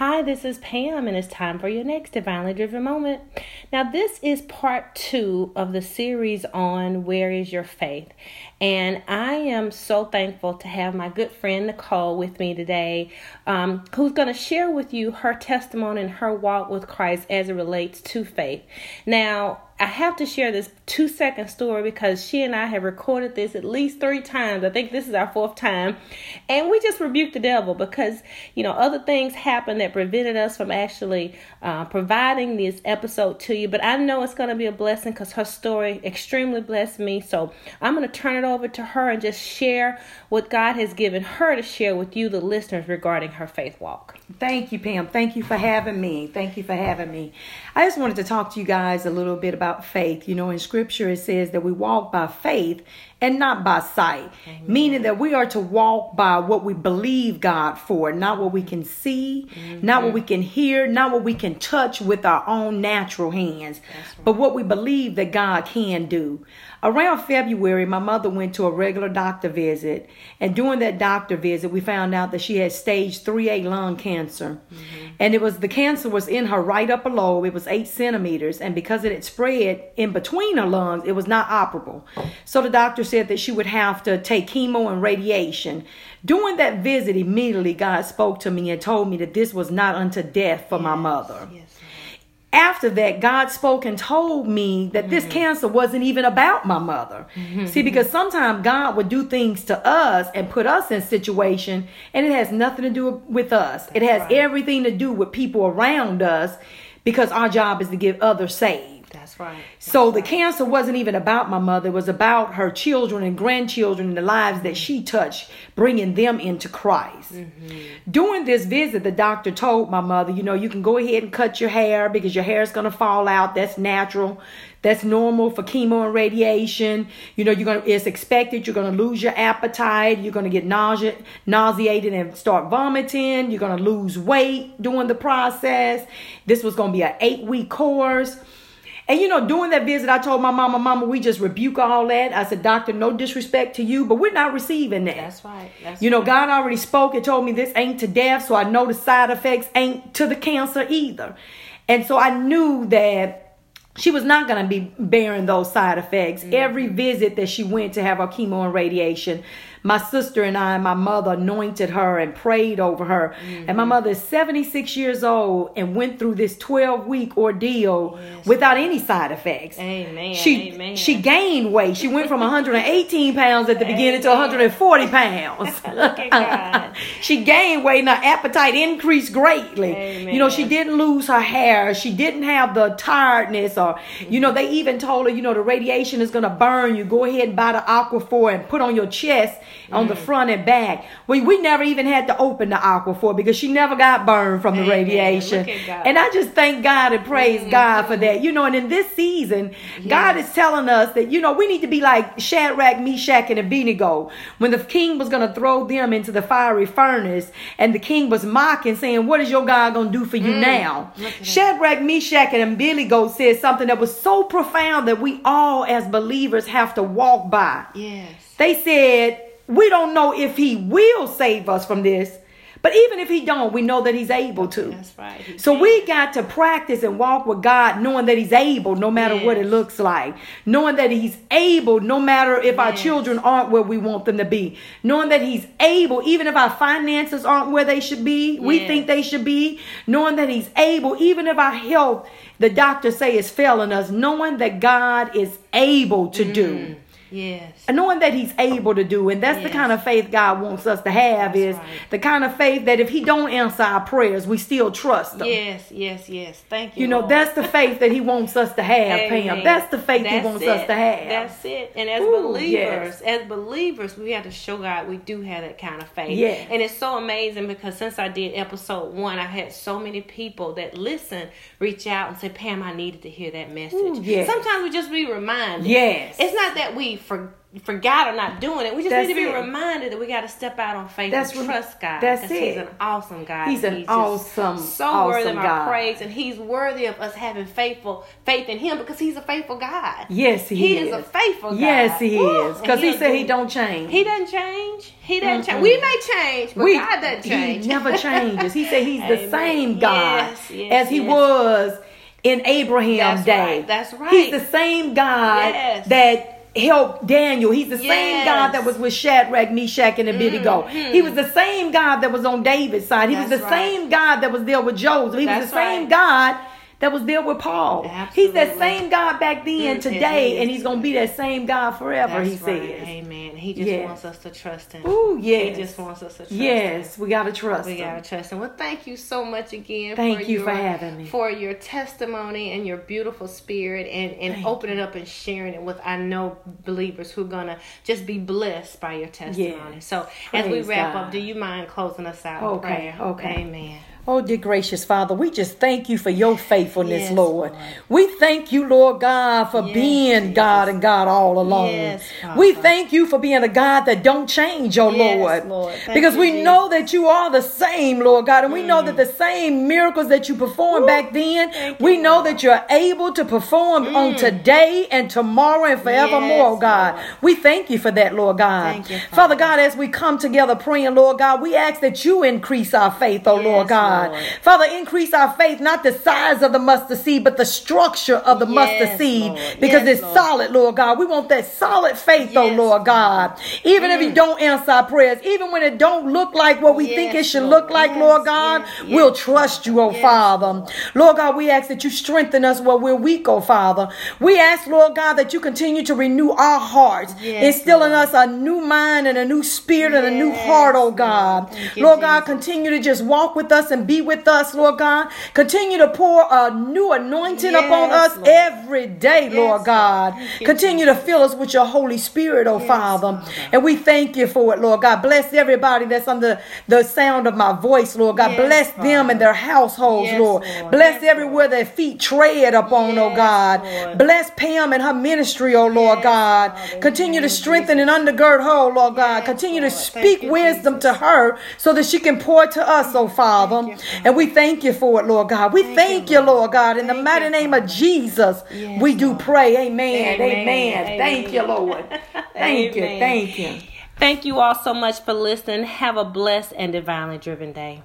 Hi, this is Pam, and it's time for your next Divinely Driven Moment. Now, this is part two of the series on Where is Your Faith? And I am so thankful to have my good friend Nicole with me today, um, who's going to share with you her testimony and her walk with Christ as it relates to faith. Now, I have to share this two second story because she and I have recorded this at least three times. I think this is our fourth time. And we just rebuked the devil because, you know, other things happened that prevented us from actually uh, providing this episode to you. But I know it's going to be a blessing because her story extremely blessed me. So I'm going to turn it over to her and just share what God has given her to share with you, the listeners, regarding her faith walk. Thank you, Pam. Thank you for having me. Thank you for having me. I just wanted to talk to you guys a little bit about faith. You know, in scripture it says that we walk by faith and not by sight, Amen. meaning that we are to walk by what we believe God for, not what we can see, mm-hmm. not what we can hear, not what we can touch with our own natural hands, right. but what we believe that God can do. Around February, my mother went to a regular doctor visit, and during that doctor visit, we found out that she had stage 3A lung cancer. Mm-hmm. And it was the cancer was in her right upper lobe. It was eight centimeters, and because it had spread in between her lungs, it was not operable. So the doctor said that she would have to take chemo and radiation. During that visit, immediately God spoke to me and told me that this was not unto death for yes, my mother. Yes after that, God spoke and told me that this mm-hmm. cancer wasn't even about my mother. Mm-hmm. See, because sometimes God would do things to us and put us in situation, and it has nothing to do with us. That's it has right. everything to do with people around us, because our job is to get others saved. That's right. That's so the cancer wasn't even about my mother. It was about her children and grandchildren and the lives that she touched, bringing them into Christ. Mm-hmm. During this visit, the doctor told my mother, you know, you can go ahead and cut your hair because your hair is going to fall out. That's natural. That's normal for chemo and radiation. You know, you're gonna it's expected. You're gonna lose your appetite. You're gonna get nausea, nauseated and start vomiting. You're gonna lose weight during the process. This was gonna be an eight week course. And you know, during that visit, I told my mama, Mama, we just rebuke all that. I said, Doctor, no disrespect to you, but we're not receiving that. That's right. That's you know, right. God already spoke and told me this ain't to death, so I know the side effects ain't to the cancer either. And so I knew that she was not going to be bearing those side effects. Mm-hmm. Every visit that she went to have her chemo and radiation, my sister and I, and my mother anointed her and prayed over her. Mm-hmm. And my mother is 76 years old and went through this 12 week ordeal yes. without any side effects. Amen. She Amen. she gained weight. She went from 118 pounds at the beginning to 140 pounds. Look at God. she gained weight and her appetite increased greatly. Amen. You know, she didn't lose her hair. She didn't have the tiredness or mm-hmm. you know, they even told her, you know, the radiation is gonna burn you. Go ahead and buy the Aquaphor and put on your chest mm. on the mm. front and back. We we never even had to open the Aquaphor because she never got burned from the Amen. radiation. And I just thank God and praise mm-hmm. God for that. You know, and in this season, yes. God is telling us that, you know, we need to be like Shadrach, Meshach, and Abednego. When the king was going to throw them into the fiery furnace, and the king was mocking, saying, What is your God going to do for you mm. now? Shadrach, Meshach, and Abednego said something that was so profound that we all as believers have to walk by. Yes. They said, we don't know if he will save us from this. But even if he don't, we know that he's able to. That's right. He so can. we got to practice and walk with God knowing that he's able no matter yes. what it looks like. Knowing that he's able no matter if yes. our children aren't where we want them to be. Knowing that he's able even if our finances aren't where they should be, yes. we think they should be. Knowing that he's able even if our health the doctors say is failing us, knowing that God is able to mm. do. Yes. And knowing that he's able to do. And that's yes. the kind of faith God wants us to have that's is right. the kind of faith that if he don't answer our prayers, we still trust him. Yes, yes, yes. Thank you. You know, Lord. that's the faith that he wants us to have, Pam. That's the faith that's he wants it. us to have. That's it. And as Ooh, believers, yes. as believers, we have to show God we do have that kind of faith. Yeah. And it's so amazing because since I did episode one, I had so many people that listen, reach out and say, Pam, I needed to hear that message. Ooh, yes. Sometimes we just be reminded. Yes. It's not that we for, forgot or not doing it. We just That's need to be it. reminded that we got to step out on faith That's and trust God. that's 'cause He's an awesome God. He's an just awesome, so worthy awesome of our praise, and He's worthy of us having faithful faith in Him because He's a faithful God. Yes, he, He is. is a faithful God. Yes, he Woo! is. Because he he'll said he do- don't change. He doesn't change. He doesn't change. Mm-mm. We may change, but We- God doesn't change. He never changes. He said he's the same God Yes, yes, as he yes. was in Abraham's That's day. right, that's right. He's the same God Yes. that helped Daniel. He's the same God that was with Shadrach, Meshach, and Abednego. Mhm. He was the same God that was on David's side. He was the right. same God that was there with Joseph. He was the same right. God that was there with Paul. He's that same God back then, today, and he's going to be that same God forever, That's he right. says. Amen. He just Yes. wants us to trust Him. Oh, yes. He just wants us to trust Him. Yes, we got to trust We him. gotta trust him. Well, thank you so much again. Thank for you your, for having me. For your testimony and your beautiful spirit, and and Thank opening up and sharing it with I know believers who are gonna just be blessed by your testimony. Yes. So as we wrap God. up, do you mind closing us out Okay, okay. Amen. Oh, dear gracious Father, we just thank you for your faithfulness, Yes, Lord. Lord. We thank you, Lord God, for Yes, being. God and God all along. Yes, we thank you for being a God that don't change, oh Lord. Lord. Because you, we Jesus. Mm. know that you are the same, Lord God, and we know that the same miracles that you performed back then, Thank you, we know Lord. Mm. that you're able to perform on today and tomorrow and forevermore, God. We thank you for that, Lord God. You, Father Father. God, as we come together praying, Lord God, we ask that you increase our faith, oh Lord Yes, God. Lord. Father, increase our faith, not the size of the mustard seed, but the structure of the Yes, mustard seed, Lord. because Yes, it's Lord. solid, Lord God. We want that solid faith, oh Yes, Lord God. Even if you Mm. don't answer our prayers, even when it don't look like what we think it should look like, Lord God, we'll trust you, oh Father. Lord. God, we ask that you strengthen us where we're weak, oh Father. We ask, Lord God, that you continue to renew our hearts, instill in us a new mind and a new spirit and a new heart, oh God. Lord God, continue to just walk with us and be with us, Lord God. Continue to pour a new anointing Yes, upon us Lord. every day, Yes, Lord God. Lord. Thank you, Continue to fill us with your Holy Spirit, oh Yes, Father. Father. And we thank you for it, Lord God. Bless everybody that's under the sound of my voice, Lord God. Bless them and their households, Lord. Bless everywhere their feet tread upon, oh God. Bless Pam and her ministry, oh Lord God. Father. Continue to strengthen and undergird her, oh Lord God. Continue to speak wisdom to her so that she can pour to us, oh Father. You, Father. And we thank you for it, Lord God. We Thank thank, you, you, Lord God. In the mighty you, name of Jesus, Yes, we do Lord. pray. Amen. Amen. Amen. Thank you, Lord. Thank you. Thank you. Thank you all so much for listening. Have a blessed and divinely driven day.